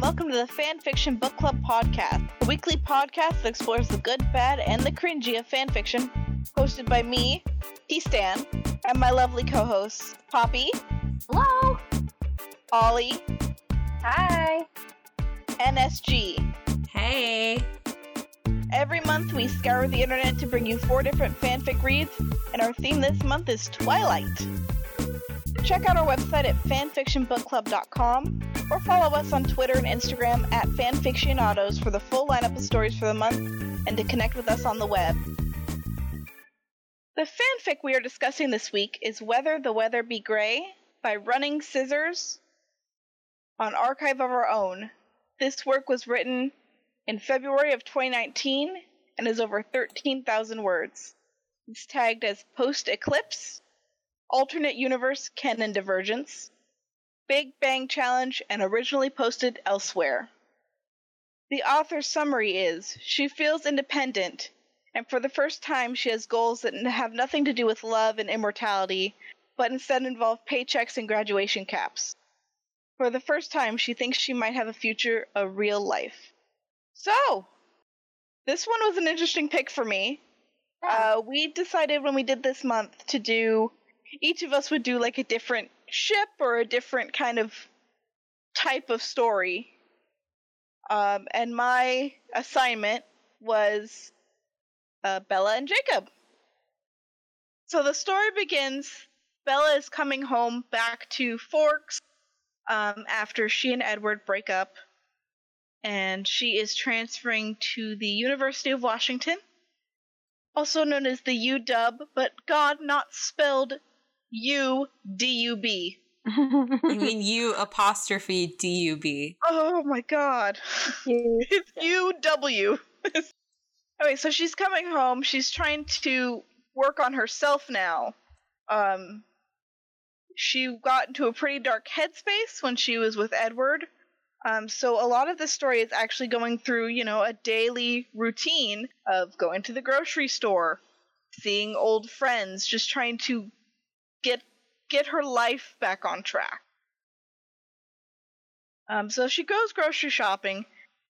and welcome to the Fan Fiction Book Club podcast, a weekly podcast that explores the good, bad, and the cringy of fan fiction, hosted by me, T Stan, and my lovely co hosts, Poppy, Hello. Ollie, Hi. and SG. Hey. Every month, we scour the internet to bring you four different fanfic reads, and our theme this month is Twilight. Check out our website at fanfictionbookclub.com or follow us on Twitter and Instagram at fanfictionados for the full lineup of stories for the month and to connect with us on the web. The fanfic we are discussing this week is Whether the Weather Be Grey by Running Scissors on Archive of Our Own. This work was written in February of 2019 and is over 13,000 words. It's tagged as post eclipse, alternate universe canon divergence, Big Bang Challenge, and originally posted elsewhere. The author's summary is she feels independent, and for the first time, she has goals that have nothing to do with love and immortality, but instead involve paychecks and graduation caps. For the first time, she thinks she might have a future of real life. So, this one was an interesting pick for me. Uh, we decided when we did this month to do, each of us would do like a different ship or a different kind of type of story. Um, and my assignment was uh, Bella and Jacob. So the story begins. Bella is coming home back to Forks um, after she and Edward break up and she is transferring to the University of Washington, also known as the UW, but God, not spelled U D U B. You mean U apostrophe D U B? Oh my God, it's U W. okay, so she's coming home. She's trying to work on herself now. Um, she got into a pretty dark headspace when she was with Edward. Um, so a lot of the story is actually going through, you know, a daily routine of going to the grocery store, seeing old friends, just trying to get get her life back on track. Um, so she goes grocery shopping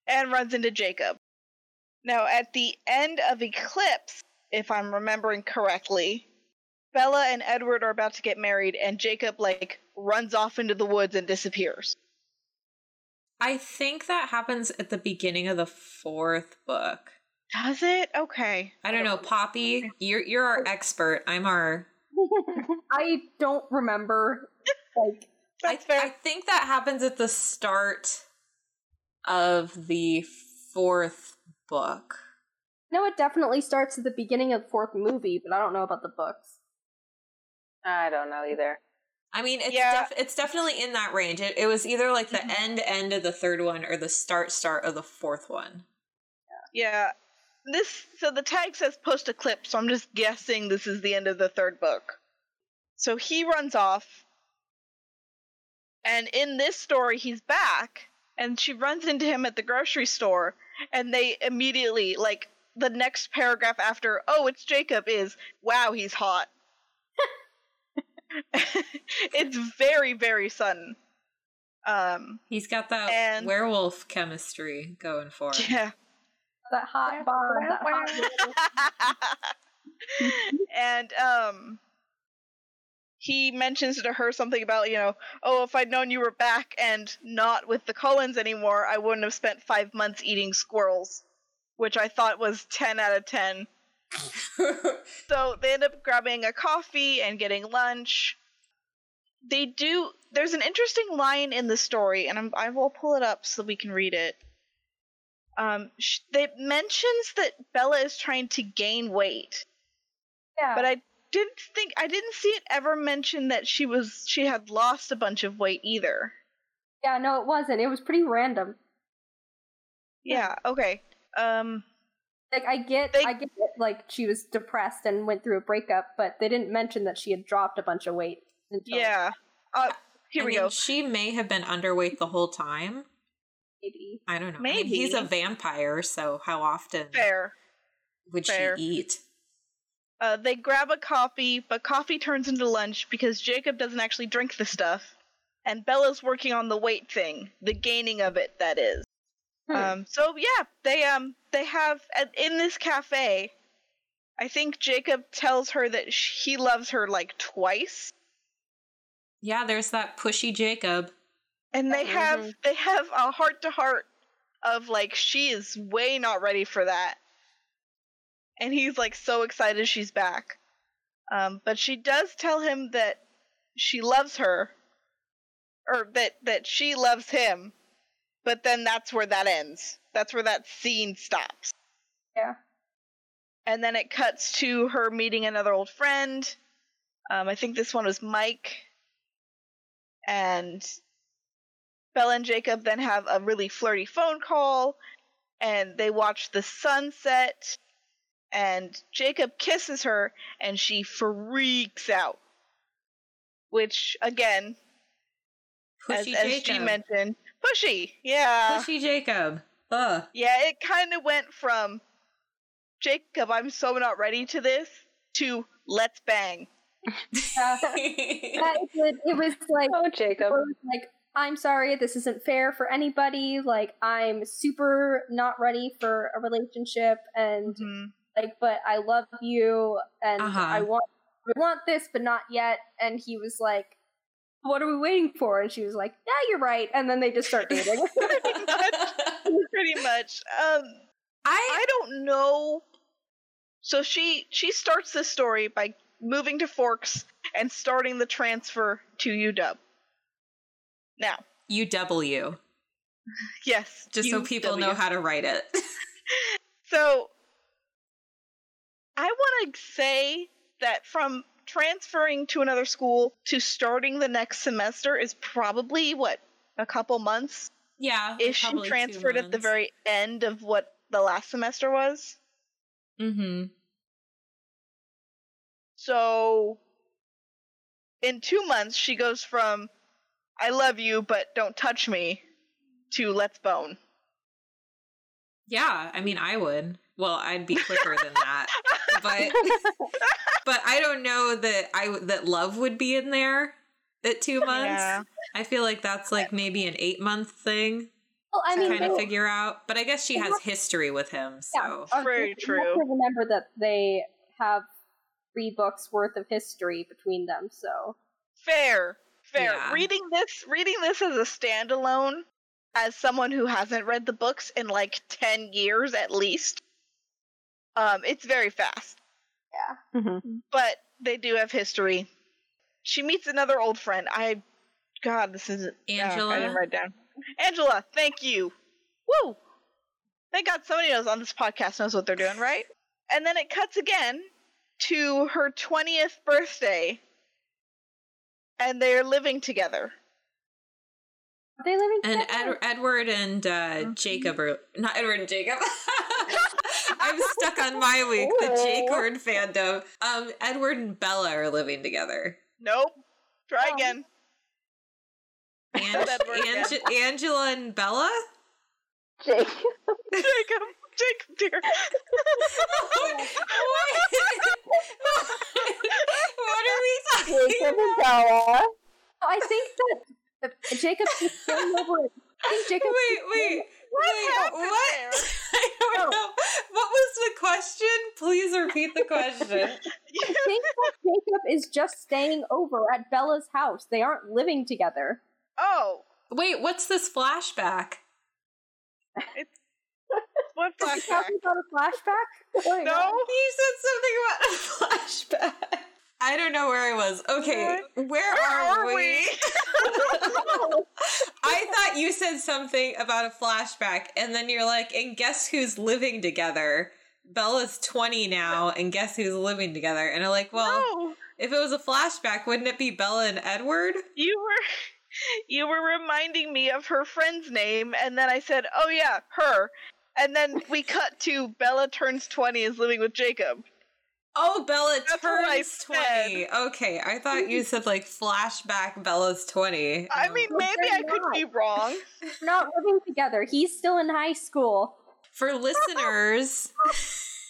and runs into Jacob. Now, at the end of Eclipse, if I'm remembering correctly, Bella and Edward are about to get married, and Jacob like runs off into the woods and disappears. I think that happens at the beginning of the fourth book. Does it? Okay. I don't know, Poppy. You're you're our expert. I'm our. I don't remember. Like, I, fair. I think that happens at the start of the fourth book. no, it definitely starts at the beginning of the fourth movie, but I don't know about the books. I don't know either. I mean, it's Yeah. def- it's definitely in that range. It, it was either like the mm-hmm. end end of the third one or the start start of the fourth one. yeah. This so the tag says post eclipse, so I'm just guessing this is the end of the third book. So he runs off, and in this story, he's back, and she runs into him at the grocery store, and they immediately like the next paragraph after, "Oh, it's Jacob," is, "Wow, he's hot." it's very very sudden. Um, He's got that And- werewolf chemistry going for him. yeah. That hot bond. That hot and um he mentions to her something about, you know, oh, if I'd known you were back and not with the Cullens anymore, I wouldn't have spent five months eating squirrels, which I thought was 10 out of 10. So they end up grabbing a coffee and getting lunch. They do. There's an interesting line in the story, and I'm, I will pull it up so we can read it. Um, sh- it mentions that Bella is trying to gain weight, yeah. but I didn't think I didn't see it ever mention that she was she had lost a bunch of weight either. yeah, no, it wasn't. It was pretty random. Yeah. Okay. Um. Like I get, They- I get it, like she was depressed and went through a breakup, but they didn't mention that she had dropped a bunch of weight. Until Yeah. Uh. Here I we mean, go. She may have been underweight the whole time. Maybe. I don't know. I mean, Maybe. he's a vampire, so how often Fair. would fair. she eat? Uh, they grab a coffee, but coffee turns into lunch because Jacob doesn't actually drink the stuff. and Bella's working on the weight thing, the gaining of it. That is. Hmm. Um, so yeah, they um they have in this cafe. I think Jacob tells her that he loves her like twice, Yeah, there's that pushy Jacob. And they have Mhm. they have a heart to heart of like she is way not ready for that, and he's like so excited she's back. Um, but she does tell him that she loves her, or that that she loves him, but then that's where that ends. That's where that scene stops. Yeah. And then it cuts to her meeting another old friend. Um, I think this one was Mike. And Bella and Jacob then have a really flirty phone call, and they watch the sunset. And Jacob kisses her, and she freaks out. Which, again, as, Pushy as G Jacob. mentioned, pushy. Yeah. pushy Jacob. Ugh. Yeah, it kind of went from Jacob, I'm so not ready to this, to let's bang. Yeah. That is it. It was like Oh, Jacob. it was like I'm sorry, this isn't fair for anybody. Like I'm super not ready for a relationship, and Mhm. like, but I love you, and Uh-huh. I want I want this, but not yet. And he was like, "What are we waiting for?" And she was like, "Yeah, you're right." And then they just start dating. Pretty much. Pretty much. Um, I I don't know. So she she starts this story by moving to Forks and starting the transfer to UW. Now, UW. yes, Just so people know how to write it. So I want to say that from transferring to another school to starting the next semester is probably what a couple months. yeah. If she transferred at the very end of what the last semester was? Mm-hmm. So in two months, she goes from "I love you, but don't touch me" to "Let's bone." Yeah, I mean, I would. Well, I'd be quicker than that, but but I don't know that I that love would be in there at two months. Yeah. I feel like that's like maybe an eight month thing well, I to mean, kind of figure out. But I guess she has have- history with him, so uh, Very you have true. to remember that they have three books worth of history between them, so Fair, fair. Yeah. Reading this, reading this as a standalone, as someone who hasn't read the books in like ten years at least, um, it's very fast. Mhm. But they do have history. She meets another old friend. I, God, this isn't yeah, Angela? I didn't write down. Angela, thank you. Woo! Thank God somebody knows on this podcast knows what they're doing, right? And then it cuts again to her twentieth birthday, and they're living together. are they living and together? Ed- Edward and uh, Jacob are not Edward and Jacob. I'm stuck on my week. The Ooh. Jacob fandom. Um, Edward and Bella are living together. Nope. Try Oh. again. An- Edward again. Ange- Angela and Bella. Jacob. Jacob, Jacob, dear. what are we talking Jacob and about? Bella. Oh, I think that Jacob is staying over. I think Jacob. Wait, wait, wait. happened What? there? I don't Oh. know. What was the question? Please repeat the question. I think that Jacob is just staying over at Bella's house. They aren't living together. oh, Wait, what's this flashback? what Is he flashback? talking about a flashback? Oh No. God. You said something about a flashback. I don't know where I was. Okay, where, Where are, are we? we? I thought you said something about a flashback, and then you're like, and guess who's living together? Bella's 20 now, and guess who's living together? And I'm like, well, no, if it was a flashback, wouldn't it be Bella and Edward? you were you were reminding me of her friend's name, and then I said, "Oh yeah, her." And then we cut to Bella turns twenty, is living with Jacob. Oh, Bella That's turns 20. Okay, I thought you said like flashback Bella's 20. I mean, Well, maybe I they're could not. be wrong. They're not living together. He's still in high school. for listeners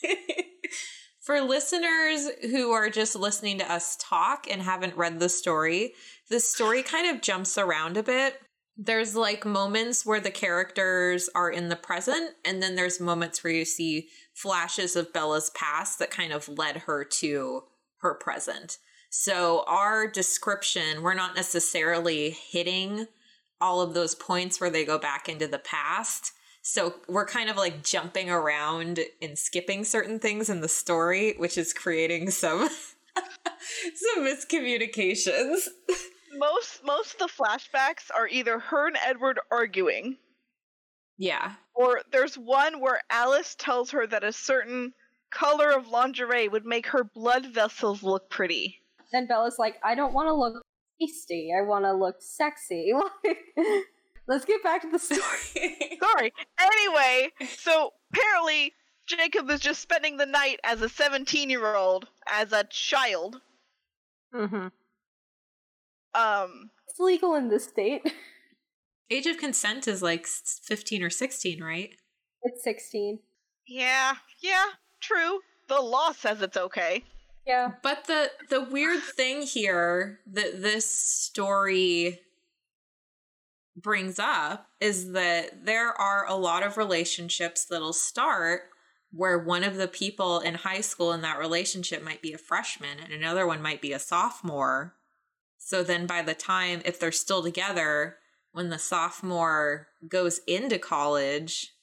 For listeners who are just listening to us talk and haven't read the story, the story kind of jumps around a bit. There's like moments where the characters are in the present, and then there's moments where you see flashes of Bella's past that kind of led her to her present. So, our description, we're not necessarily hitting all of those points where they go back into the past. So, we're kind of like jumping around and skipping certain things in the story, which is creating some some miscommunications. Most most of the flashbacks are either her and Edward arguing, Yeah. or there's one where Alice tells her that a certain color of lingerie would make her blood vessels look pretty. Then Bella's like, I don't want to look tasty. I want to look sexy. Let's get back to the story. Sorry. Anyway, so apparently Jacob is just spending the night as a 17 year old, as a child. Mm-hmm. Um, It's legal in this state. Age of consent is like 15 or 16, right? It's 16. yeah, yeah, true. The law says it's okay. Yeah. But the the weird thing here that this story brings up is that there are a lot of relationships that'll start where one of the people in high school in that relationship might be a freshman and another one might be a sophomore. So then by the time if they're still together when the sophomore goes into college,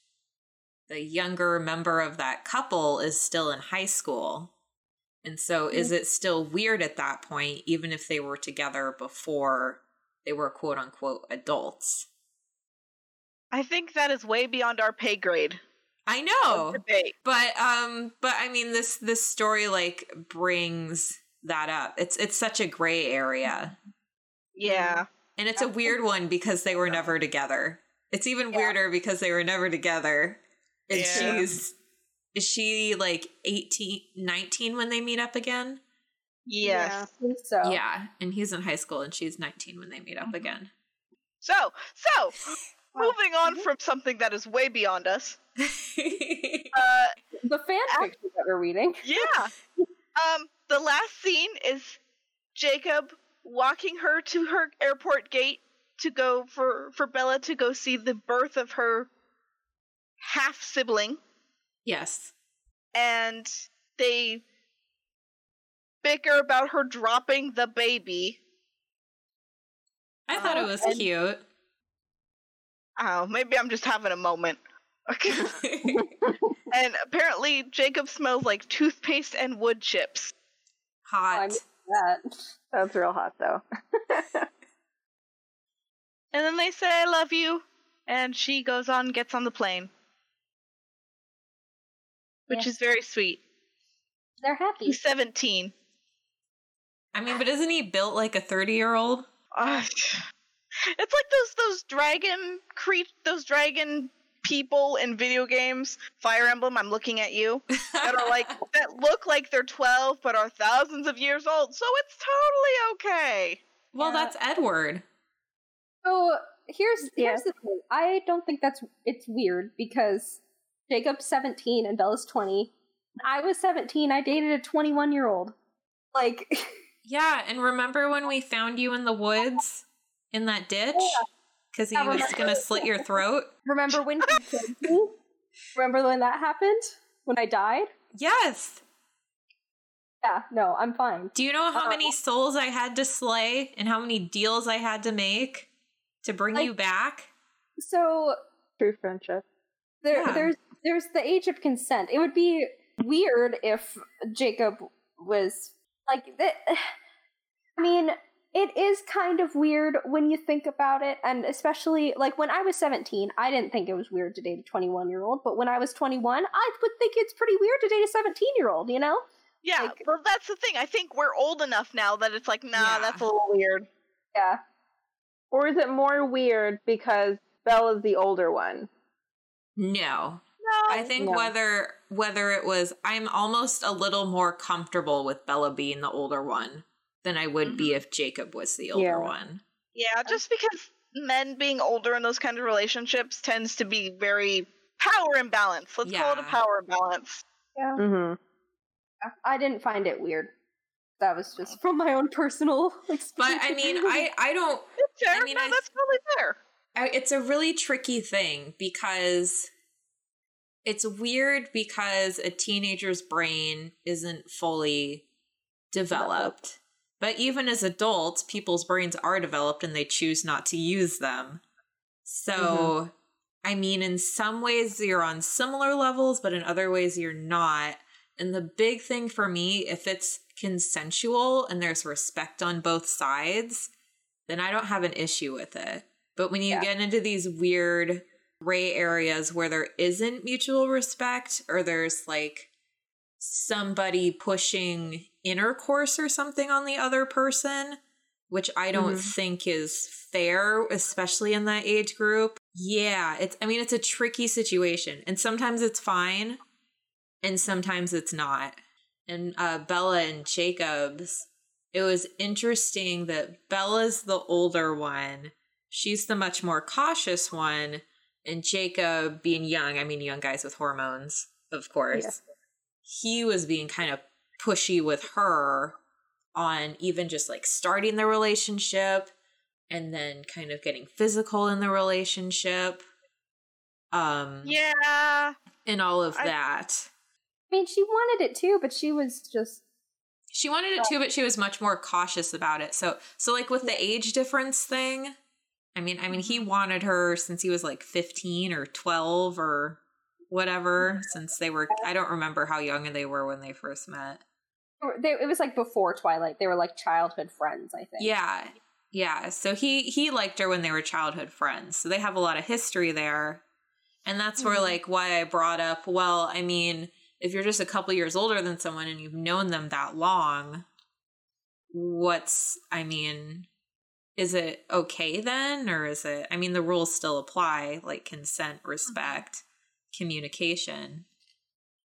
the younger member of that couple is still in high school. And so, is it still weird at that point, even if they were together before they were quote unquote adults? I think that is way beyond our pay grade. I know, but um, but I mean, this this story like brings that up. It's it's such a gray area, Yeah. and it's a weird one because they were never together. It's even weirder because they were never together. And Yeah. she's is she like 18, 19 when they meet up again? Yes. Yeah, I think so. Yeah, and he's in high school and she's 19 when they meet up again. So, so, moving on from something that is way beyond us. Uh, The fiction that we're reading. yeah. Um, the last scene is Jacob walking her to her airport gate to go for for Bella to go see the birth of her half sibling, yes. and they bicker about her dropping the baby. I thought it Uh, was and- cute. Oh, maybe I'm just having a moment. and apparently, Jacob smells like toothpaste and wood chips. Hot. I'm that. That's real hot though. And then they say, I love you. And she goes on and gets on the plane. Which Yes. is very sweet. They're happy. He's 17. I mean, but isn't he built like a 30 year old? Ah, it's like those those dragon cre- those dragon people in video games. Fire Emblem, I'm looking at you. That are like that look like they're 12 but are thousands of years old. So it's totally okay. well, Yeah. that's Edward. So here's Yeah. here's the thing. I don't think that's it's weird because Jacob's 17 and Bella's 20. I was 17. I dated a 21 year old. Like, Yeah, and remember when we found you in the woods in that ditch? Because he was going to slit your throat? remember when he me? Remember when that happened? When I died? Yes. Yeah, no, I'm fine. Do you know how Uh, many souls I had to slay and how many deals I had to make to bring Like- you back? So True friendship. there Yeah. there's there's the age of consent. It would be weird if Jacob was like that. I mean, it is kind of weird when you think about it, and especially like when I was 17, I didn't think it was weird to date a 21 year old, but when I was 21, I would think it's pretty weird to date a 17 year old. You know? Yeah, Like- well that's the thing. I think we're old enough now that it's like, nah, Yeah. that's a little weird. Yeah. Or is it more weird because Bella's the older one? No. No. I think No. whether whether it was I'm almost a little more comfortable with Bella being the older one than I would be if Jacob was the older Yeah. one. Yeah, just because men being older in those kind of relationships tends to be very power imbalance. Let's call it a power imbalance. Yeah. Mm-hmm. I didn't find it weird. That was just from my own personal experience. But I mean, I I don't. It's fair. I mean, no, I- that's totally fair. I, it's a really tricky thing because it's weird because a teenager's brain isn't fully developed. But even as adults, people's brains are developed and they choose not to use them. So, mm-hmm. I mean, in some ways you're on similar levels, but in other ways you're not. And the big thing for me, if it's consensual and there's respect on both sides, then I don't have an issue with it. But when you Yeah. get into these weird gray areas where there isn't mutual respect or there's like somebody pushing intercourse or something on the other person, which I don't Mhm. think is fair, especially in that age group. Yeah, it's I mean it's a tricky situation and sometimes it's fine and sometimes it's not. And uh Bella and Jacobs, it was interesting that Bella's the older one. She's the much more cautious one and Jacob being young, I mean young guys with hormones, of course. Yeah. He was being kind of pushy with her on even just like starting the relationship and then kind of getting physical in the relationship um Yeah. and all of I- that I mean, she wanted it too, but she was just she wanted it too but she was much more cautious about it so so like with the age difference thing i mean i mean he wanted her since he was like 15 or 12 or whatever since they were i don't remember how young they were when they first met they, it was like before Twilight. They were like childhood friends, I think. Yeah. Yeah. So he he liked her when they were childhood friends. So they have a lot of history there. And that's where Mhm. like why I brought up, well, I mean, if you're just a couple years older than someone and you've known them that long, what's I mean, is it okay then or is it I mean the rules still apply like consent, respect, communication.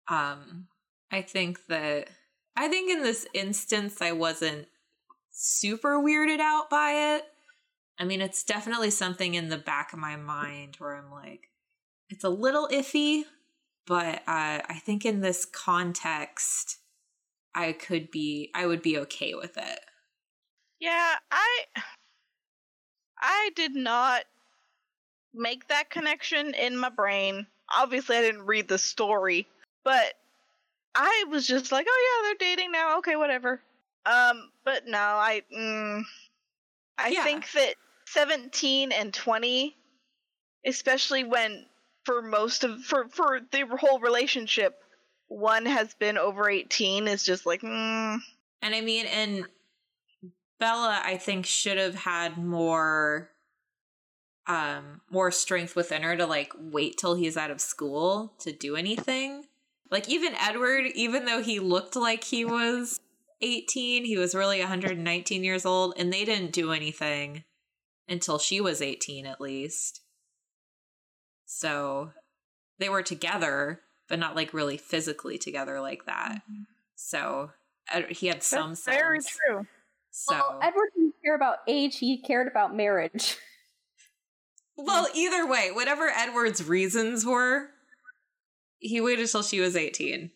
Um I think that I think in this instance I wasn't super weirded out by it. I mean, it's definitely something in the back of my mind where I'm like, it's a little iffy, but uh, I think in this context, I could be, I would be okay with it. Yeah, I I did not make that connection in my brain. Obviously, I didn't read the story, but I was just like, "Oh yeah, they're dating now. Okay, whatever." Um, but no, I mm, I Yeah. think that 17 and 20, especially when for most of for for the whole relationship, one has been over 18 is just like, mm, And I mean, and Bella, I think, should have had more um more strength within her to like wait till he's out of school to do anything. Like even Edward, even though he looked like he was 18, he was really 119 years old, and they didn't do anything until she was 18 at least. So they were together, but not like really physically together like that. So Ed- he had some that's very sense. true. So Well, Edward didn't care about age; he cared about marriage. Well, either way, whatever Edward's reasons were, he waited till she was 18,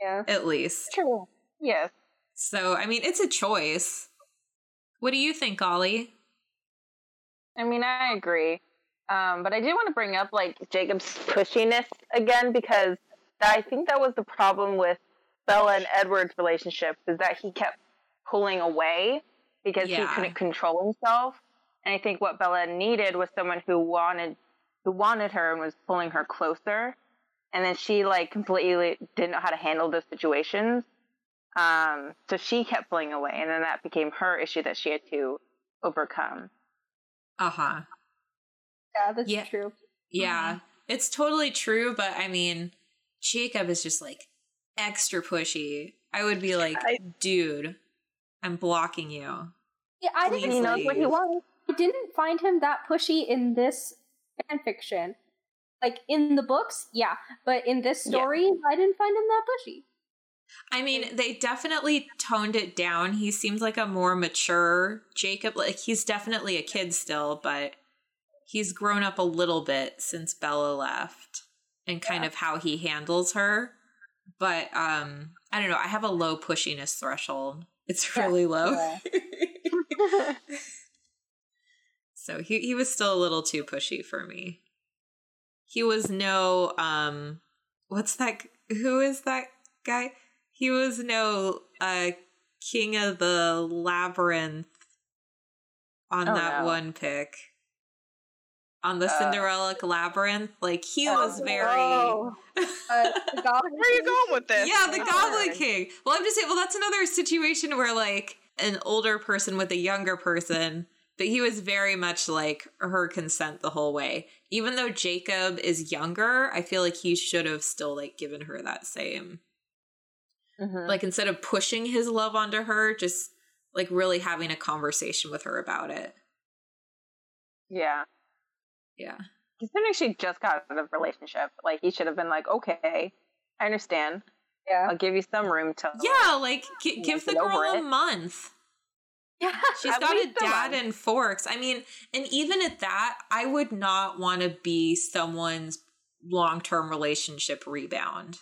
Yeah. at least. True. Yes. So, I mean, it's a choice. What do you think, Ollie? I mean, I agree. Um, but I do want to bring up like Jacob's pushiness again because I think that was the problem with Bella and Edward's relationship is that he kept pulling away because Yeah. he couldn't control himself. And I think what Bella needed was someone who wanted who wanted her and was pulling her closer. And then she like completely didn't know how to handle those situations. Um, so she kept pulling away, and then that became her issue that she had to overcome. Uh huh. Yeah, that's Yeah. true. Yeah, it's totally true, but I mean, Jacob is just like extra pushy. I would be like, I- dude, I'm blocking you. Yeah, I Please didn't. He knows what he wants. I didn't find him that pushy in this fan fiction. Like in the books, yeah, but in this Yeah. story, I didn't find him that pushy. I mean, they definitely toned it down. He seems like a more mature Jacob. Like he's definitely a kid still, but he's grown up a little bit since Bella left and kind of how he handles her. But um I don't know. I have a low pushiness threshold. It's Yeah, really low. yeah. so he he was still a little too pushy for me. He was no um what's that who is that guy? He was no uh king of the labyrinth on Oh, that no. one pick. On the Uh, Cinderella labyrinth, like he Oh, was very Oh, uh, Where are you going with this? yeah, the Yeah. Goblin King. Well, I'm just saying. Well, that's another situation where like an older person with a younger person, but he was very much like her consent the whole way. Even though Jacob is younger, I feel like he should have still like given her that same Mhm. like instead of pushing his love onto her, just like really having a conversation with her about it. yeah. Yeah. Considering she just got out of a relationship, like he should have been like, okay, I understand. Yeah. I'll give you some room to. Yeah, like gi- Yeah, give the girl a it. month. Yeah. she's got a least dad month. and forks. I mean, and even at that, I would not want to be someone's long term relationship rebound.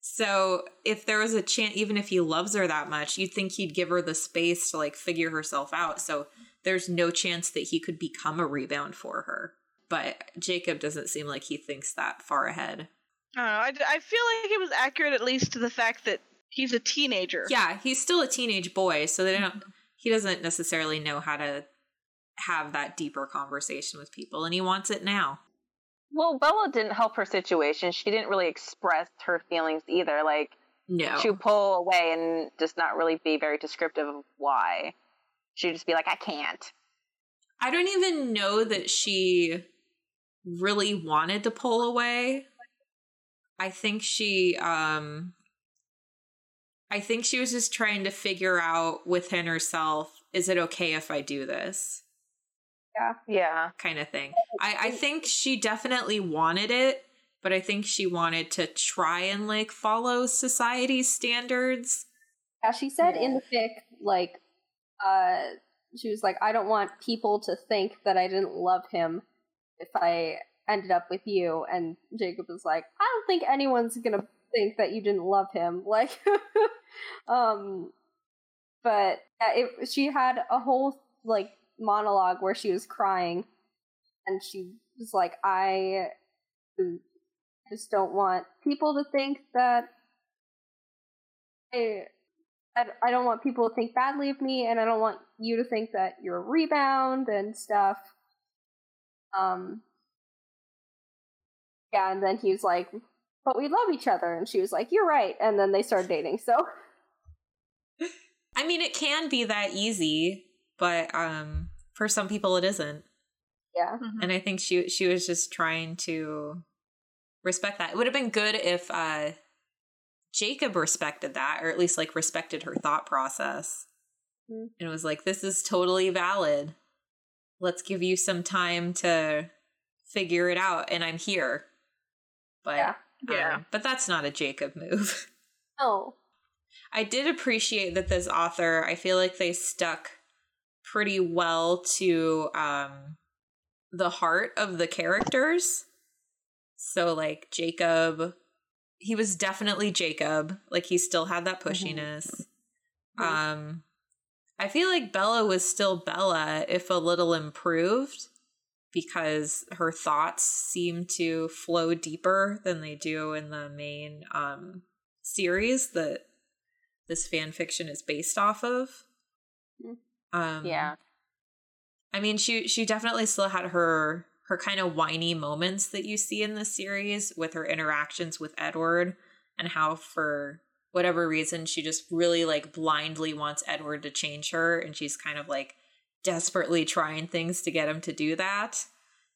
So if there was a chance, even if he loves her that much, you'd think he'd give her the space to like figure herself out. So there's no chance that he could become a rebound for her. But Jacob doesn't seem like he thinks that far ahead. I don't know. I, d- I feel like it was accurate at least to the fact that he's a teenager. Yeah, he's still a teenage boy, so they mm-hmm. don't. He doesn't necessarily know how to have that deeper conversation with people, and he wants it now. Well, Bella didn't help her situation. She didn't really express her feelings either. Like No, she would pull away and just not really be very descriptive of why. She'd just be like, I can't. I don't even know that she really wanted to pull away. I think she um I think she was just trying to figure out within herself, is it okay if I do this? Yeah. Yeah. Kind of thing. I, I think she definitely wanted it, but I think she wanted to try and like follow society's standards. Yeah, she said in the fic, like, uh, she was like, I don't want people to think that I didn't love him if I ended up with you. And Jacob was like, I don't think anyone's gonna think that you didn't love him. Like, um, but yeah, it, she had a whole like monologue where she was crying, and she was like, I just don't want people to think that I, I, I don't want people to think badly of me, and I don't want you to think that you're a rebound and stuff. Um, yeah, and then he was like, "But we love each other," and she was like, "You're right," and then they started dating. So I mean, it can be that easy, but um for some people it isn't. yeah, Mhm. And I think she she was just trying to respect that. It would have been good if uh Jacob respected that, or at least like respected her thought process. Mm. And it was like, this is totally valid. Let's give you some time to figure it out, and I'm here. But Yeah. Yeah. um, but that's not a Jacob move. oh, I did appreciate that this author, I feel like they stuck pretty well to um the heart of the characters. So like Jacob, he was definitely Jacob. Like he still had that pushiness. Mhm. Um I feel like Bella was still Bella if a little improved because her thoughts seem to flow deeper than they do in the main um series that this fan fiction is based off of. Mm. Um Yeah. I mean she she definitely still had her her kind of whiny moments that you see in the series with her interactions with Edward and how for whatever reason she just really like blindly wants Edward to change her and she's kind of like desperately trying things to get him to do that,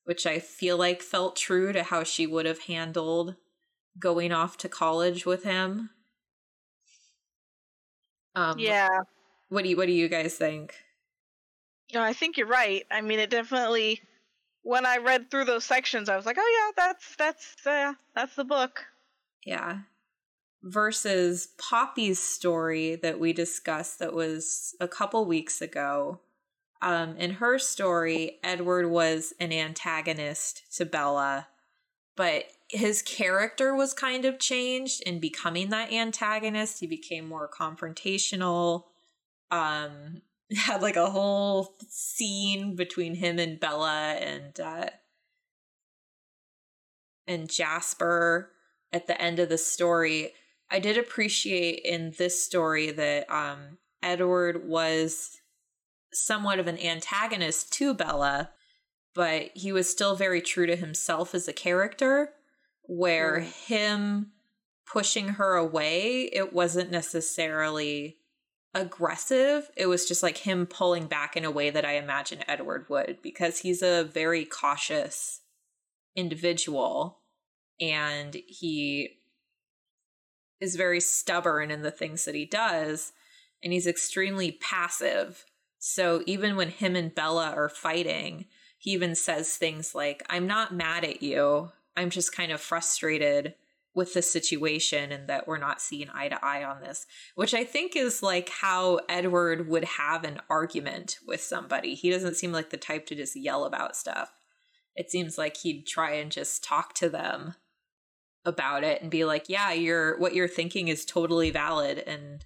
which I feel like felt true to how she would have handled going off to college with him. Um Yeah. what do you what do you guys think? You know, I think you're right. I mean, it definitely. When I read through those sections, I was like, "Oh yeah, that's that's uh, that's the book." Yeah. Versus Poppy's story that we discussed that was a couple weeks ago. Um, in her story, Edward was an antagonist to Bella, but his character was kind of changed in becoming that antagonist. He became more confrontational. Um, had like a whole scene between him and Bella and uh, and Jasper at the end of the story. I did appreciate in this story that um, Edward was somewhat of an antagonist to Bella, but he was still very true to himself as a character, where mm. him pushing her away, it wasn't necessarily aggressive. It was just like him pulling back in a way that I imagine Edward would, because he's a very cautious individual and he is very stubborn in the things that he does and he's extremely passive. So even when him and Bella are fighting, he even says things like, I'm not mad at you. I'm just kind of frustrated with the situation and that we're not seeing eye to eye on this, which I think is like how Edward would have an argument with somebody. He doesn't seem like the type to just yell about stuff. It seems like he'd try and just talk to them about it and be like, "Yeah, you're what you're thinking is totally valid and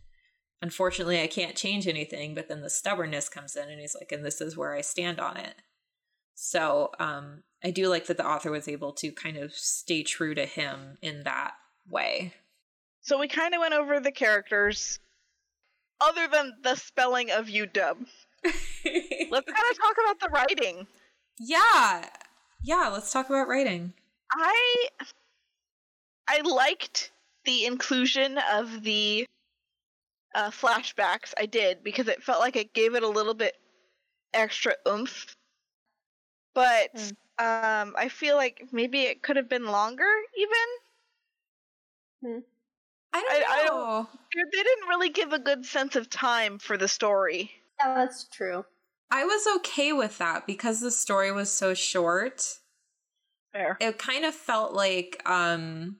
unfortunately I can't change anything." But then the stubbornness comes in and he's like, "And this is where I stand on it." So um, I do like that the author was able to kind of stay true to him in that way. So we kind of went over the characters, other than the spelling of UW. let's kind of talk about the writing. Yeah, yeah. Let's talk about writing. I I liked the inclusion of the uh, flashbacks. I did because it felt like it gave it a little bit extra oomph but mm. um, I feel like maybe it could have been longer, even. Hmm. I don't I, know. I don't, they didn't really give a good sense of time for the story. Yeah, that's true. I was okay with that because the story was so short. Fair. It kind of felt like um,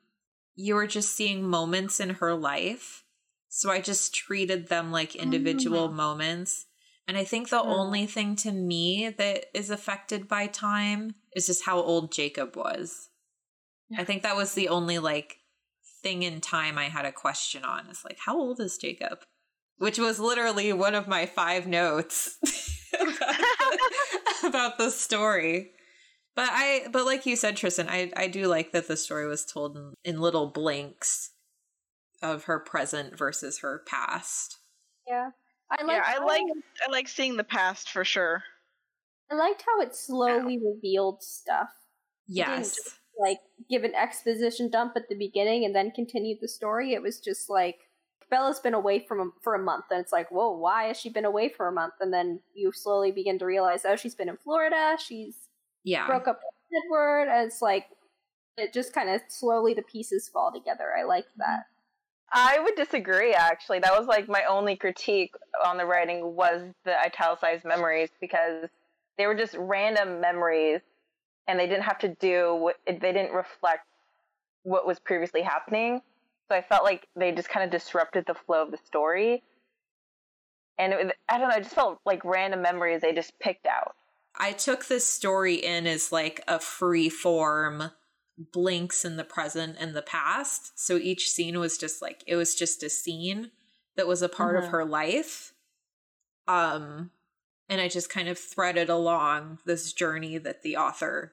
you were just seeing moments in her life. So I just treated them like individual mm-hmm. moments. And I think the mm. only thing to me that is affected by time is just how old Jacob was. Yeah. I think that was the only like thing in time I had a question on. Is like, how old is Jacob? Which was literally one of my five notes about, about the story. But I, but like you said, Tristan, I, I do like that the story was told in, in little blinks of her present versus her past. Yeah. I like. Yeah, I like. I like seeing the past for sure. I liked how it slowly revealed stuff. Yes. Just, like give an exposition dump at the beginning and then continue the story. It was just like Bella's been away from for a month, and it's like, whoa, why has she been away for a month? And then you slowly begin to realize, oh, she's been in Florida. She's yeah broke up with Edward, and it's like it just kind of slowly the pieces fall together. I like that. I would disagree actually. That was like my only critique on the writing was the italicized memories because they were just random memories and they didn't have to do what they didn't reflect what was previously happening. So I felt like they just kind of disrupted the flow of the story. And it, was—I don't know, I just felt like random memories they just picked out. I took this story in as like a free form blinks in the present and the past. So each scene was just like it was just a scene that was a part mm-hmm. of her life. Um and I just kind of threaded along this journey that the author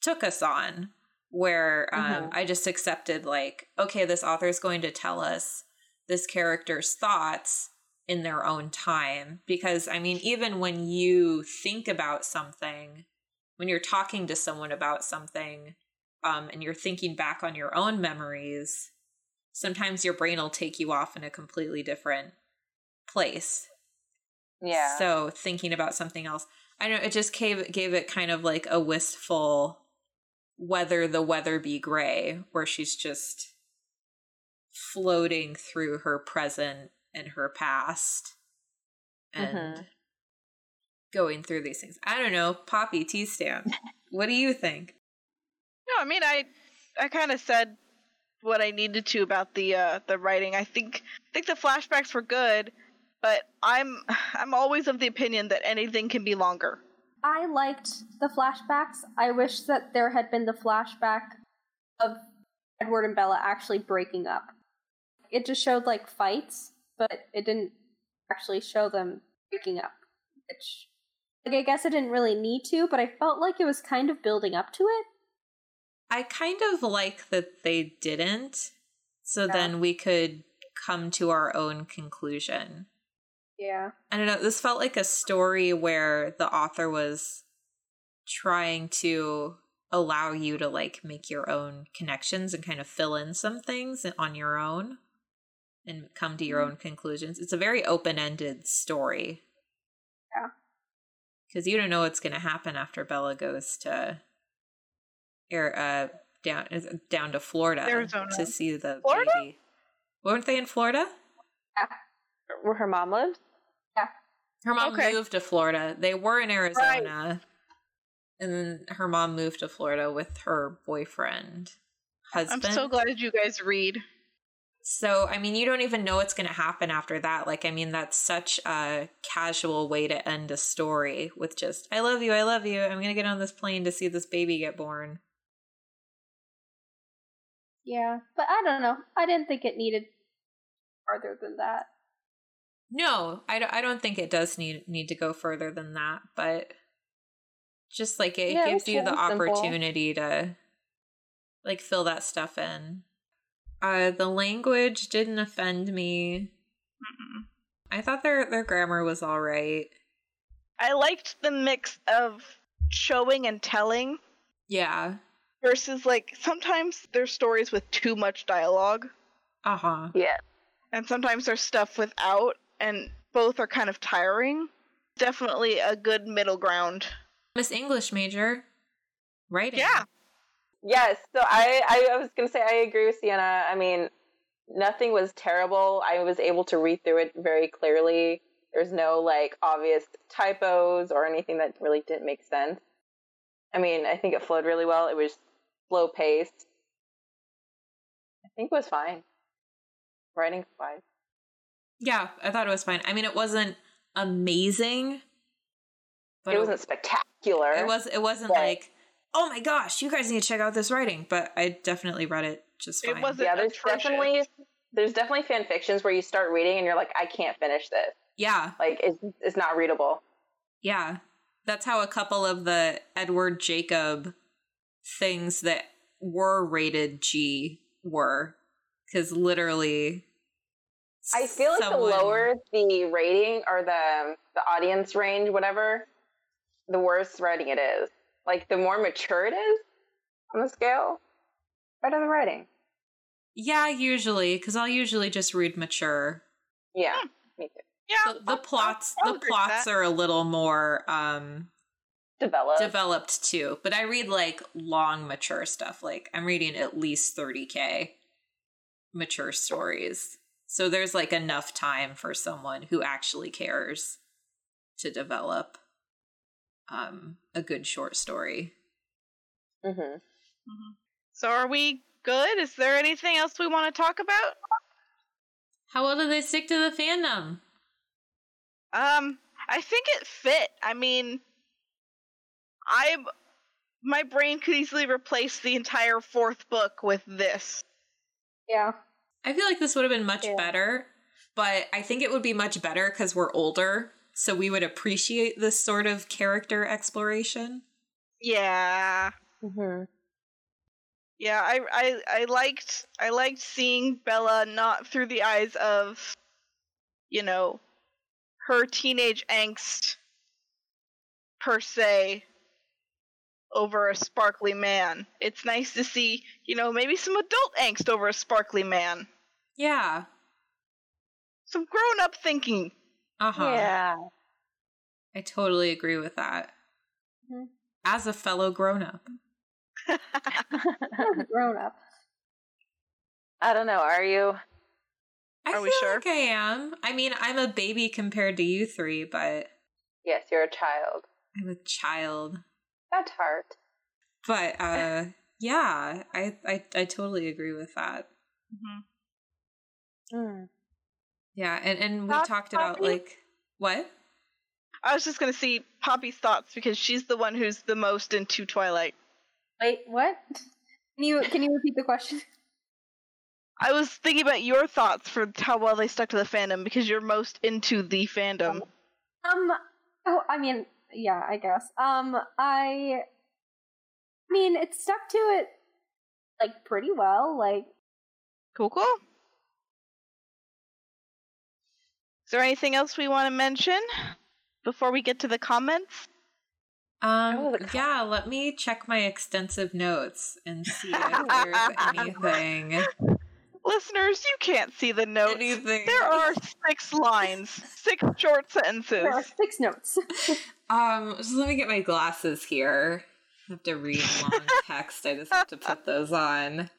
took us on where um, mm-hmm. I just accepted like okay this author is going to tell us this character's thoughts in their own time because I mean even when you think about something when you're talking to someone about something um, and you're thinking back on your own memories, sometimes your brain will take you off in a completely different place. Yeah. So thinking about something else, I know it just gave gave it kind of like a wistful whether the weather be gray, where she's just floating through her present and her past and mm-hmm. going through these things. I don't know, Poppy T Stan. what do you think? No, I mean I I kind of said what I needed to about the uh, the writing. I think I think the flashbacks were good, but I'm I'm always of the opinion that anything can be longer. I liked the flashbacks. I wish that there had been the flashback of Edward and Bella actually breaking up. It just showed like fights, but it didn't actually show them breaking up. Which, like, I guess it didn't really need to, but I felt like it was kind of building up to it. I kind of like that they didn't, so Yeah. then we could come to our own conclusion. Yeah. I don't know. This felt like a story where the author was trying to allow you to like make your own connections and kind of fill in some things on your own and come to your Mhm. own conclusions. It's a very open-ended story. Yeah. Cuz you don't know what's going to happen after Bella goes to air uh down down to Florida Arizona. to see the Florida? baby. Weren't they in Florida? Where her mom lives? Her mom Okay. moved to Florida. They were in Arizona. And then her mom moved to Florida with her boyfriend, husband. I'm so glad you guys read. So, I mean, you don't even know what's going to happen after that. Like, I mean, that's such a casual way to end a story with just, I love you, I love you. I'm going to get on this plane to see this baby get born. Yeah. But I don't know. I didn't think it needed farther than that. No, I don't, I don't think it does need need to go further than that, but just like it Yeah, gives was you the short simple. opportunity to like fill that stuff in. Uh the language didn't offend me. Mm-mm. I thought their their grammar was all right. I liked the mix of showing and telling Yeah. Versus like sometimes there's stories with too much dialogue Uh-huh. Yeah. and sometimes there's stuff without and both are kind of tiring. Definitely a good middle ground. Miss English major. Writing. Yeah. Yes. So I, I, I was gonna say I agree with Sienna. I mean, nothing was terrible. I was able to read through it very clearly. There's no like obvious typos or anything that really didn't make sense. I mean, I think it flowed really well. It was slow paced. I think it was fine. Writing fine. Yeah, I thought it was fine. I mean, it wasn't amazing, but it wasn't spectacular. It was. It wasn't Right. like, oh my gosh, you guys need to check out this writing. But I definitely read it just It wasn't- Yeah, there's atrocious. definitely there's definitely fan fictions where you start reading and you're like, I can't finish this. Yeah, Like it's it's not readable. yeah. That's how a couple of the Edward Jacob things that were rated G were, because literally, I feel like the lower the rating or the the audience range, whatever, the worse writing it is. Like the more mature it is on the scale, better the writing. Yeah, usually, because I'll usually just read mature. Yeah, me too. Yeah. The, the I'll- plots, I'll the agree with plots that. are a little more um Develop. developed too. But I read like long mature stuff. Like I'm reading at least 30k mature stories. So there's like enough time for someone who actually cares to develop um a good short story. mm-hmm So are we good? Is there anything else we want to talk about? How well do they stick to the fandom? Um, I think it fit. I mean, I my brain could easily replace the entire fourth book with this. Yeah. I feel like this would have been much Yeah. better, but I think it would be much better because we're older, so we would appreciate this sort of character exploration. Yeah. hmm Yeah, I, I I liked I liked seeing Bella not through the eyes of you know her teenage angst per se over a sparkly man. It's nice to see, you know, maybe some adult angst over a sparkly man. Yeah. Some grown up thinking. Uh-huh. Yeah. I totally agree with that. Mhm. As a fellow grown up. Grown up. I don't know. Are you? I Are we sure? like I am. I mean, I'm a baby compared to you three, but Yes, you're a child. I'm a child. At heart. But uh yeah, I I, I totally agree with that. Mhm. Mm. Yeah, and, and we Pop- talked about Poppy? like what? I was just gonna see Poppy's thoughts because she's the one who's the most into Twilight. Wait, what? Can you can you repeat the question? I was thinking about your thoughts for how well they stuck to the fandom because you're most into the fandom. Um. Oh, I mean, yeah, I guess. Um, I. I mean, it stuck to it like pretty well. Like, Cool, cool. Is there anything else we want to mention before we get to the comments? Um, Oh, the yeah, let me check my extensive notes and see if there's anything. Listeners, you can't see the notes. Anything. There are six lines, six short sentences. there are six notes. Um, so let me get my glasses here. I have to read long text. I just have to put those on.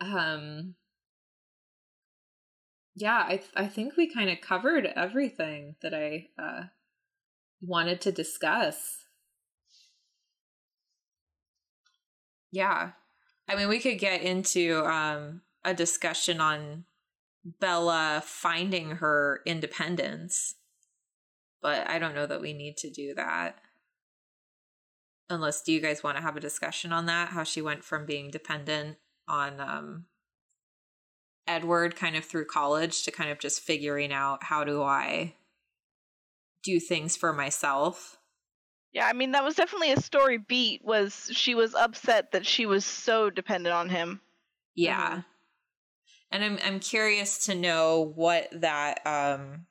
Um, yeah, I I think we kind of covered everything that I uh, wanted to discuss. Yeah, I mean, we could get into um, a discussion on Bella finding her independence but I don't know that we need to do that. Unless do you guys want to have a discussion on that? How she went from being dependent on um Edward kind of through college to kind of just figuring out how do I do things for myself. Yeah, I mean that was definitely a story beat was she was upset that she was so dependent on him. Yeah. And I'm I'm curious to know what that um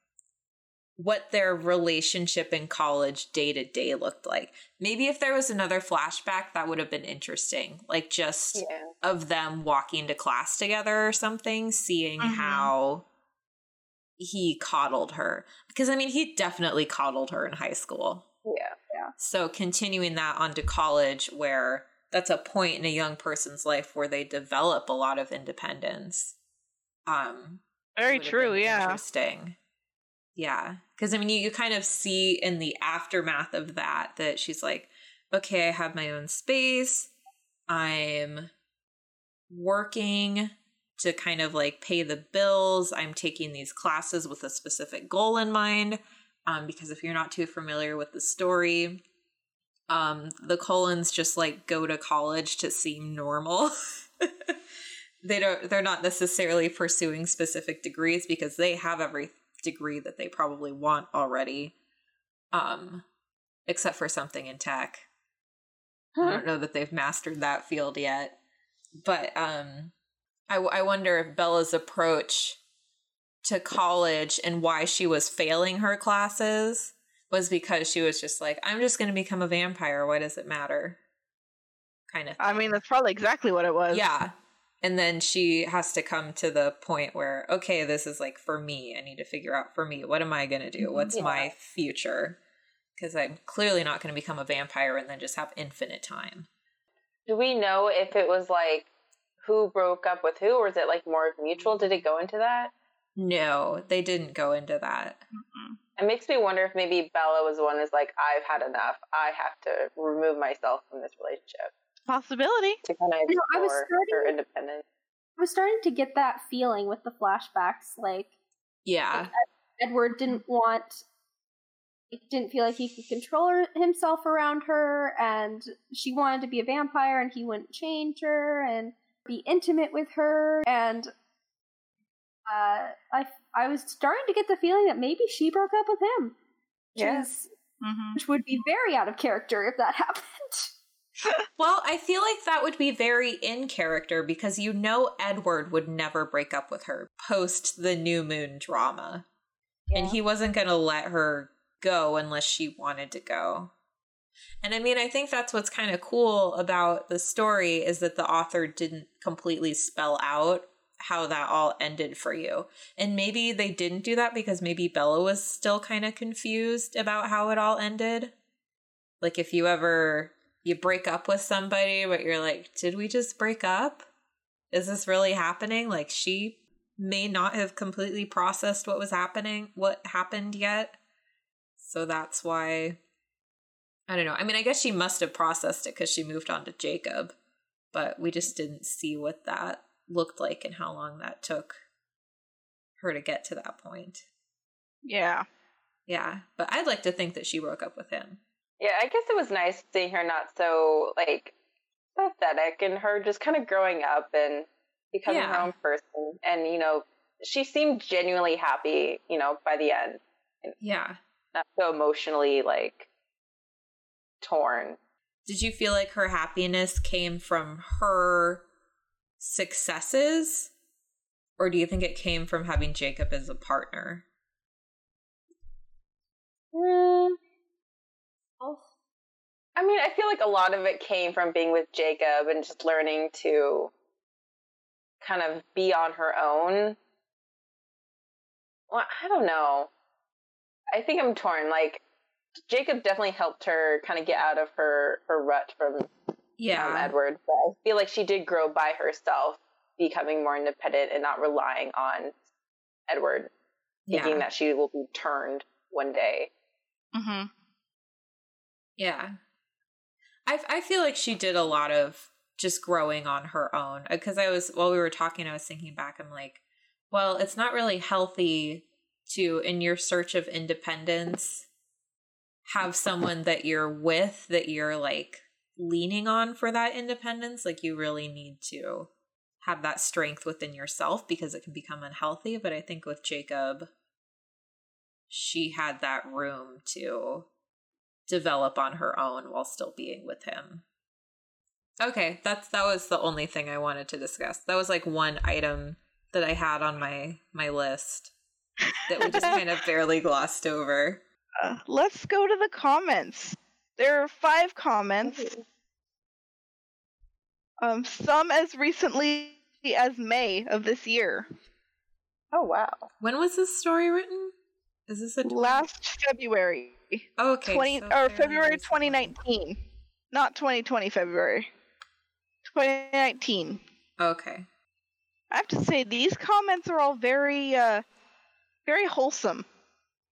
what their relationship in college day to day looked like. Maybe if there was another flashback that would have been interesting. Like just Yeah. of them walking to class together or something, seeing Mhm. how he coddled her. Because I mean, he definitely coddled her in high school. Yeah. Yeah. So continuing that onto college where that's a point in a young person's life where they develop a lot of independence. Um Very true, yeah. Interesting. Yeah. Because, I mean, you, you kind of see in the aftermath of that that she's like, okay, I have my own space. I'm working to kind of like pay the bills. I'm taking these classes with a specific goal in mind. Um, because if you're not too familiar with the story, um, the Cullens just like go to college to seem normal. they don't they're not necessarily pursuing specific degrees because they have every degree that they probably want already um except for something in tech. I don't know that they've mastered that field yet but um i, I wonder if bella's approach to college and why she was failing her classes was because she was just like i'm just going to become a vampire. Why does it matter? Kind of I mean that's probably exactly what it was. yeah. And then she has to come to the point where, okay, this is like for me. I need to figure out for me, what am I going to do? What's Yeah. my future? Because I'm clearly not going to become a vampire and then just have infinite time. Do we know if it was like who broke up with who, or is it like more of mutual? Did it go into that? No, they didn't go into that. It makes me wonder if maybe Bella was the one who's like, I've had enough. I have to remove myself from this relationship Possibility. to kind of You I was explore her starting- independence. I was starting to get that feeling with the flashbacks. Like Yeah. Edward didn't want, he didn't feel like he could control her, himself around her, and she wanted to be a vampire, and he wouldn't change her and be intimate with her. And uh, I, I was starting to get the feeling that maybe she broke up with him, which, Yeah. Mm-hmm. which would be very out of character if that happened. Well, I feel like that would be very in character because you know Edward would never break up with her post the new moon drama. And he wasn't going to let her go unless she wanted to go. And I mean, I think that's what's kind of cool about the story is that the author didn't completely spell out how that all ended for you. And maybe they didn't do that because maybe Bella was still kind of confused about how it all ended. Like if you ever you break up with somebody but you're like, "Did we just break up? Is this really happening?" Like she may not have completely processed what was happening, what happened yet. So that's why I don't know. I mean, I guess she must have processed it cuz she moved on to Jacob, but we just didn't see what that looked like and how long that took her to get to that point. Yeah. Yeah, but I'd like to think that she broke up with him. Yeah, I guess it was nice seeing her not so like pathetic and her just kind of growing up and becoming her own person. And, you know, she seemed genuinely happy, you know, by the end, Yeah. not so emotionally like torn. Did you feel like her happiness came from her successes? Or do you think it came from having Jacob as a partner? Mm. I mean, I feel like a lot of it came from being with Jacob and just learning to kind of be on her own. Well, I don't know. I think I'm torn. Like, Jacob definitely helped her kind of get out of her, her rut from Yeah. um, Edward, but I feel like she did grow by herself, becoming more independent and not relying on Edward, thinking yeah. that she will be turned one day. Mm-hmm. Yeah. I I feel like she did a lot of just growing on her own uh, because I was while we were talking I was thinking back I'm like well it's not really healthy to in your search of independence have someone that you're with that you're like leaning on for that independence like you really need to have that strength within yourself because it can become unhealthy but I think with Jacob she had that room to develop on her own while still being with him. Okay, that's that was the only thing I wanted to discuss. That was like one item that I had on my my list that we just kind of barely glossed over. Uh, let's go to the comments. There are five comments. Um, some as recently as May of this year. Oh, wow. When was this story written? Is this a Last February. Oh, okay, twenty so or February recently. 2019, not 2020 February. 2019. Okay. I have to say these comments are all very, uh, very wholesome.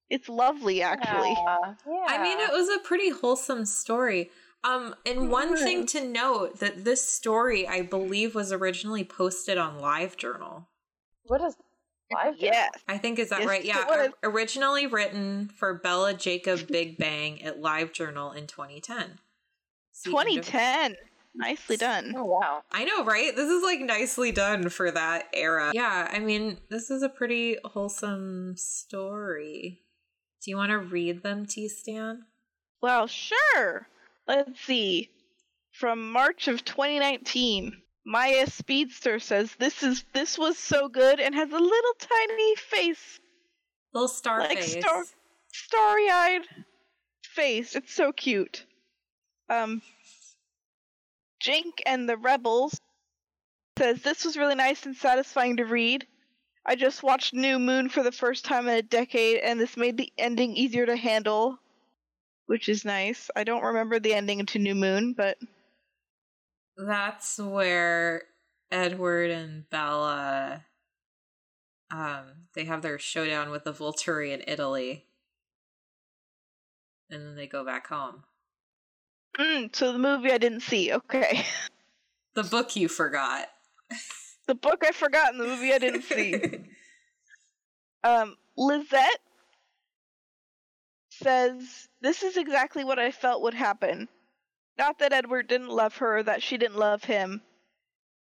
It's lovely, actually. Yeah. yeah. I mean, it was a pretty wholesome story. Um, and one thing to note that this story, I believe, was originally posted on LiveJournal. What is live? Yes. I think is that Yes, right? Yeah, was. originally written for Bella Jacob Big Bang at LiveJournal in 2010. See, end of- 2010. Nicely done. Oh, wow. I know, right? This is like nicely done for that era. Yeah, I mean, this is a pretty wholesome story. Do you want to read them, T Stan? Well, sure. Let's see. From March of 2019, Maya Speedster says this is this was so good and has a little tiny face, Little star Like face. star- starry-eyed face. It's so cute. Um, Jink and the Rebels says this was really nice and satisfying to read. I just watched New Moon for the first time in a decade, and this made the ending easier to handle, which is nice. I don't remember the ending to New Moon, but That's where Edward and Bella um they have their showdown with the Volturi in Italy. And then they go back home. mm, so the movie I didn't see. Okay, The book you forgot. the book I forgot, and the movie I didn't see. Um, Lizette says, This is exactly what I felt would happen. Not that Edward didn't love her, or that she didn't love him,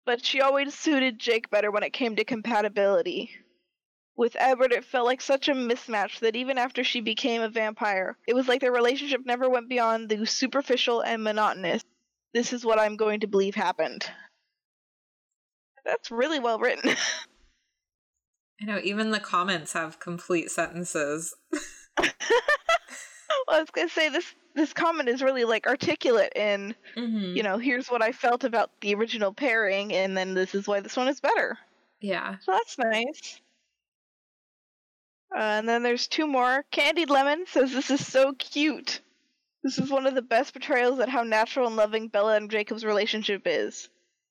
but she always suited Jake better when it came to compatibility. With Edward, it felt like such a mismatch that even after she became a vampire, it was like their relationship never went beyond the superficial and monotonous. This is what I'm going to believe happened. That's really well written. I know, even the comments have complete sentences. well, I was gonna say this this comment is really like articulate in Mm-hmm. you know here's what I felt about the original pairing, and then this is why this one is better. Yeah. So that's nice. Uh, and then there's two more. Candied Lemon says this is so cute. This is one of the best portrayals at how natural and loving Bella and Jacob's relationship is.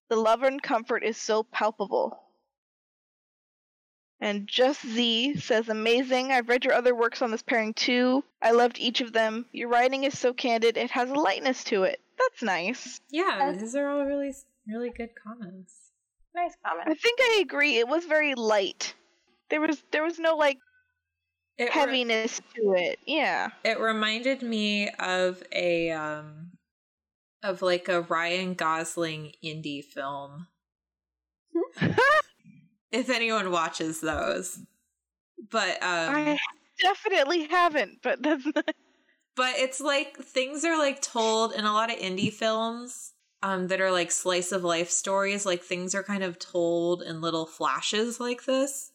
The love and comfort is so palpable. And Just Z says, amazing. I've read your other works on this pairing too. I loved each of them. Your writing is so candid, it has a lightness to it. That's nice. Yeah, That's- these are all really, really good comments. Nice comments. I think I agree. It was very light. There was there was no like It re- heaviness to it. Yeah. it reminded me of a um of like a Ryan Gosling indie film if anyone watches those. But um I definitely haven't, but that's not. but it's like things are like told in a lot of indie films um that are like slice of life stories like things are kind of told in little flashes like this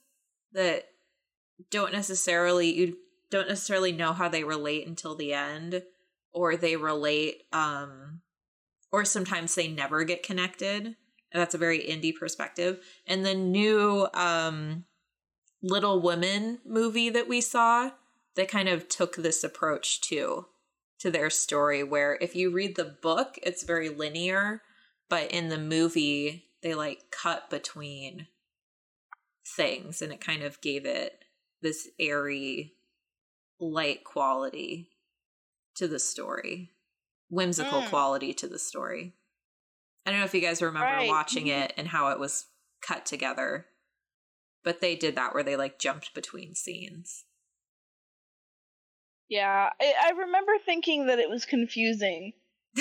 that don't necessarily you don't necessarily know how they relate until the end or they relate um or sometimes they never get connected that's a very indie perspective and the new um little women movie that we saw they kind of took this approach too to their story where if you read the book it's very linear but in the movie they like cut between things and it kind of gave it this airy light quality to the story whimsical Mm. quality to the story i don't know if you guys remember Right. watching mm-hmm. it and how it was cut together but they did that where they like jumped between scenes Yeah, I, I remember thinking that it was confusing.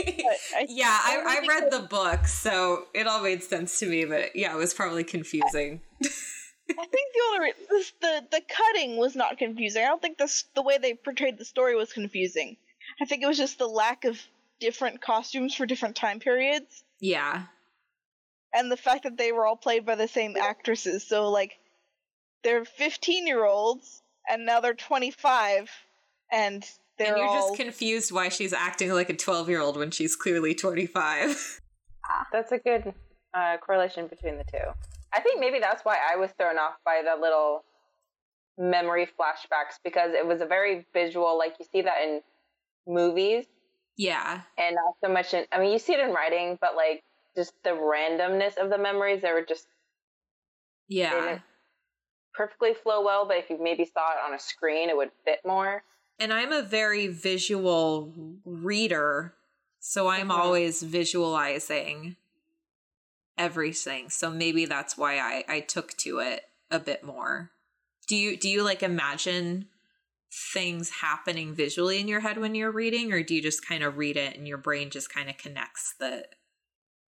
I- yeah, I, I I read the book, so it all made sense to me. But yeah, it was probably confusing. I think the only re- the the cutting was not confusing. I don't think this the way they portrayed the story was confusing. I think it was just the lack of different costumes for different time periods Yeah, and the fact that they were all played by the same actresses. So like they're 15 year olds and now they're 25 and they're and you're all just confused why she's acting like a 12 year old when she's clearly 25. That's a good uh, correlation between the two. I think maybe that's why I was thrown off by the little memory flashbacks because it was a very visual, like you see that in movies yeah, and not so much in, I mean, you see it in writing, but like just the randomness of the memories, they were just yeah, didn't perfectly flow well. But if you maybe saw it on a screen, it would fit more. and I'm a very visual reader, so I'm Mhm. always visualizing everything. So maybe that's why I I took to it a bit more. Do you do you like imagine things happening visually in your head when you're reading or do you just kind of read it and your brain just kind of connects that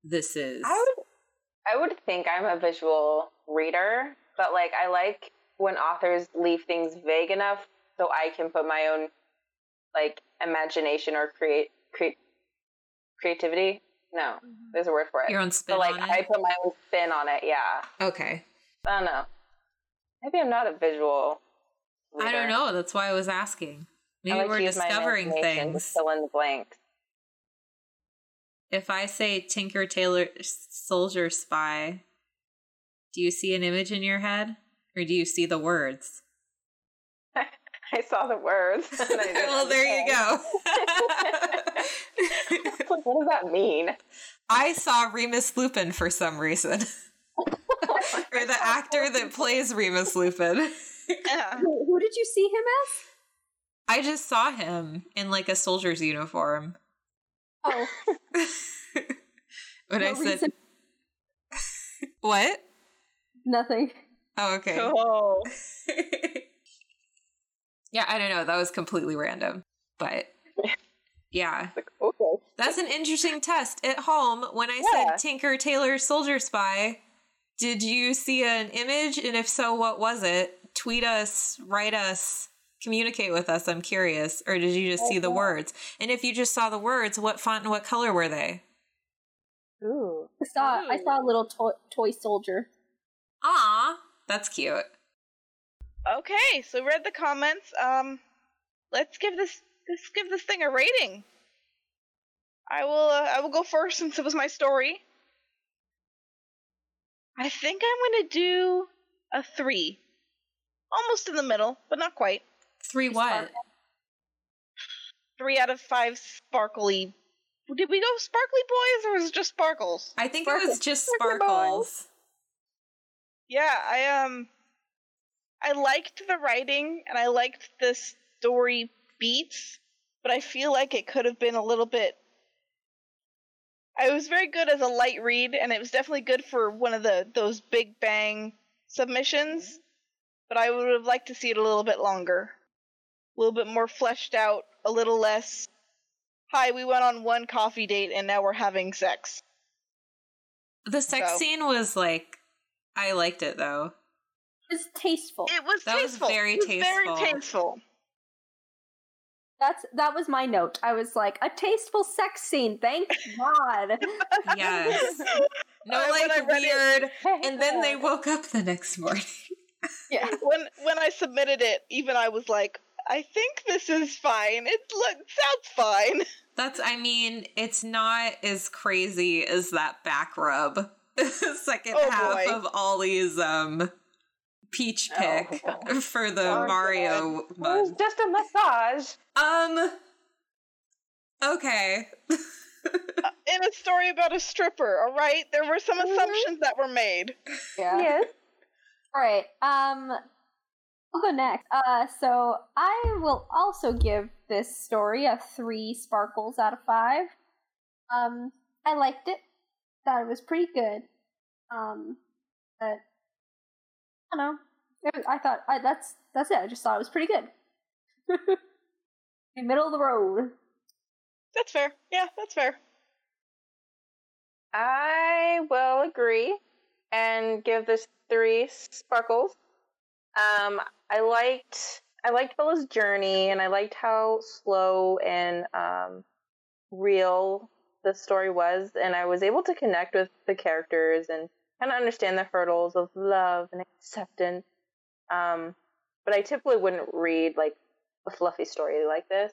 this is I would, I would think I'm a visual reader, but like I like when authors leave things vague enough so I can put my own like imagination or create create creativity. No, mm-hmm. there's a word for it. your own spin so like I put my own spin on it. Yeah, okay. I don't know. Maybe I'm not a visual. I don't know, that's why I was asking. Maybe like we're to use my discovering things. fill in the blanks. If I say Tinker Tailor Soldier Spy, do you see an image in your head or do you see the words? I saw the words. and I didn't well, there you go. what does that mean? I saw Remus Lupin for some reason. or the actor that plays Remus Lupin. Yeah. Who, who did you see him as? I just saw him in like a soldier's uniform. Oh, when I said, reason- What? nothing. Oh, okay. Oh. yeah, I don't know. That was completely random. But yeah. Okay. That's an interesting test. At home, when I Yeah. said Tinker Tailor Soldier Spy, did you see an image? And if so, what was it? Tweet us, write us, communicate with us. I'm curious. Or did you just see the Okay. words? And if you just saw the words, what font and what color were they? Ooh. I saw I saw a little toy, toy soldier. Ah, that's cute. Okay, so read the comments. Um, let's give this let's give this thing a rating. I will uh, I will go first since it was my story. I think I'm gonna do a three, almost in the middle, but not quite. Three what? Three out of five sparkly. Did we go sparkly boys or was it just sparkles? I think it was just sparkle sparkles. Yeah, I um I liked the writing and I liked the story beats, but I feel like it could have been a little bit I was very good as a light read and it was definitely good for one of the those big bang submissions, but I would have liked to see it a little bit longer. A little bit more fleshed out, a little less Hi, we went on one coffee date and now we're having sex. The sex So- scene was like, I liked it though. It's tasteful. It was That was tasteful. very it was Very tasteful. tasteful. That's that was my note. I was like a tasteful sex scene. Thank God. Yes. No, I- when I like read it- weird. And then they woke up the next morning. Yeah. when when I submitted it, even I was like, I think this is fine. It look sounds fine. That's, I mean, it's not as crazy as that back rub. Second Oh, half boy. of Ollie's um peach pick Oh, for the Oh, Mario It was just a massage. Um. Okay. In a story about a stripper, all right? There were some Mhm. assumptions that were made. Yeah. Yes. All right. Um, I'll go next. Uh, so I will also give this story a three sparkles out of five. Um, I liked it. Thought it was pretty good. Um, but I don't know. Was- I thought I, that's that's it. I just thought it was pretty good. In middle of the road. That's fair. Yeah, that's fair. I will agree and give this three sparkles. Um, I liked I liked Bella's journey, and I liked how slow and um, real the story was, and I was able to connect with the characters and kind of understand the hurdles of love and acceptance. Um, but I typically wouldn't read like a fluffy story like this,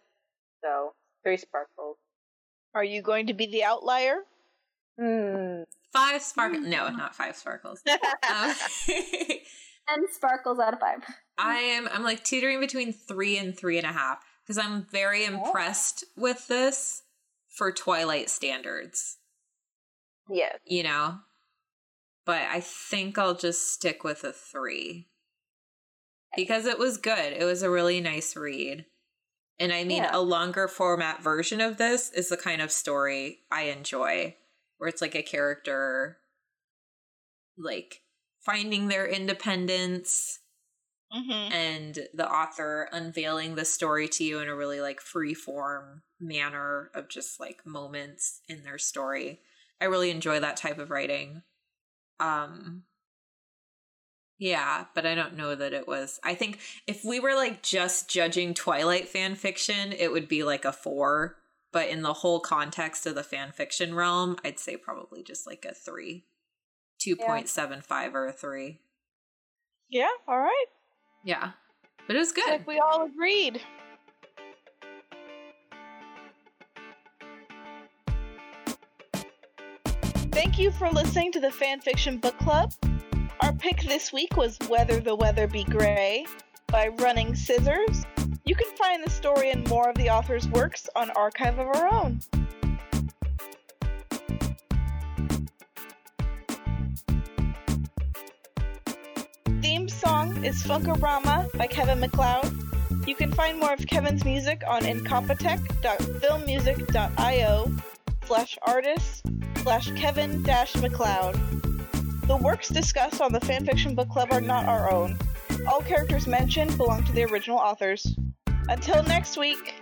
so three sparkles. Are you going to be the outlier? Hmm. Five sparkles. No, not five sparkles. Um, And sparkles out of five. I am. I'm like teetering between three and three and a half because I'm very impressed with this for Twilight standards. Yeah. You know, but I think I'll just stick with a three because it was good. It was a really nice read. And I mean, Yeah. a longer format version of this is the kind of story I enjoy, where it's like a character like finding their independence Mm-hmm. and the author unveiling the story to you in a really like free form manner of just like moments in their story. I really enjoy that type of writing. Um yeah, but I don't know that it was. I think if we were like just judging Twilight fan fiction, it would be like a 4, but in the whole context of the fan fiction realm, I'd say probably just like a 3. 2.75 or a 3. Yeah, all right. Yeah. But it was good. Like we all agreed. Thank you for listening to the Fanfiction Book Club. Our pick this week was Whether the Weather Be Grey by Running Scissors. You can find the story and more of the author's works on Archive of Our Own. Theme song is Funkorama by Kevin MacLeod. You can find more of Kevin's music on incompetech.filmmusic.io slash artist slash Kevin dash MacLeod. The works discussed on the Fanfiction Book Club are not our own. All characters mentioned belong to the original authors. Until next week.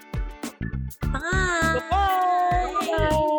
Bye. Bye.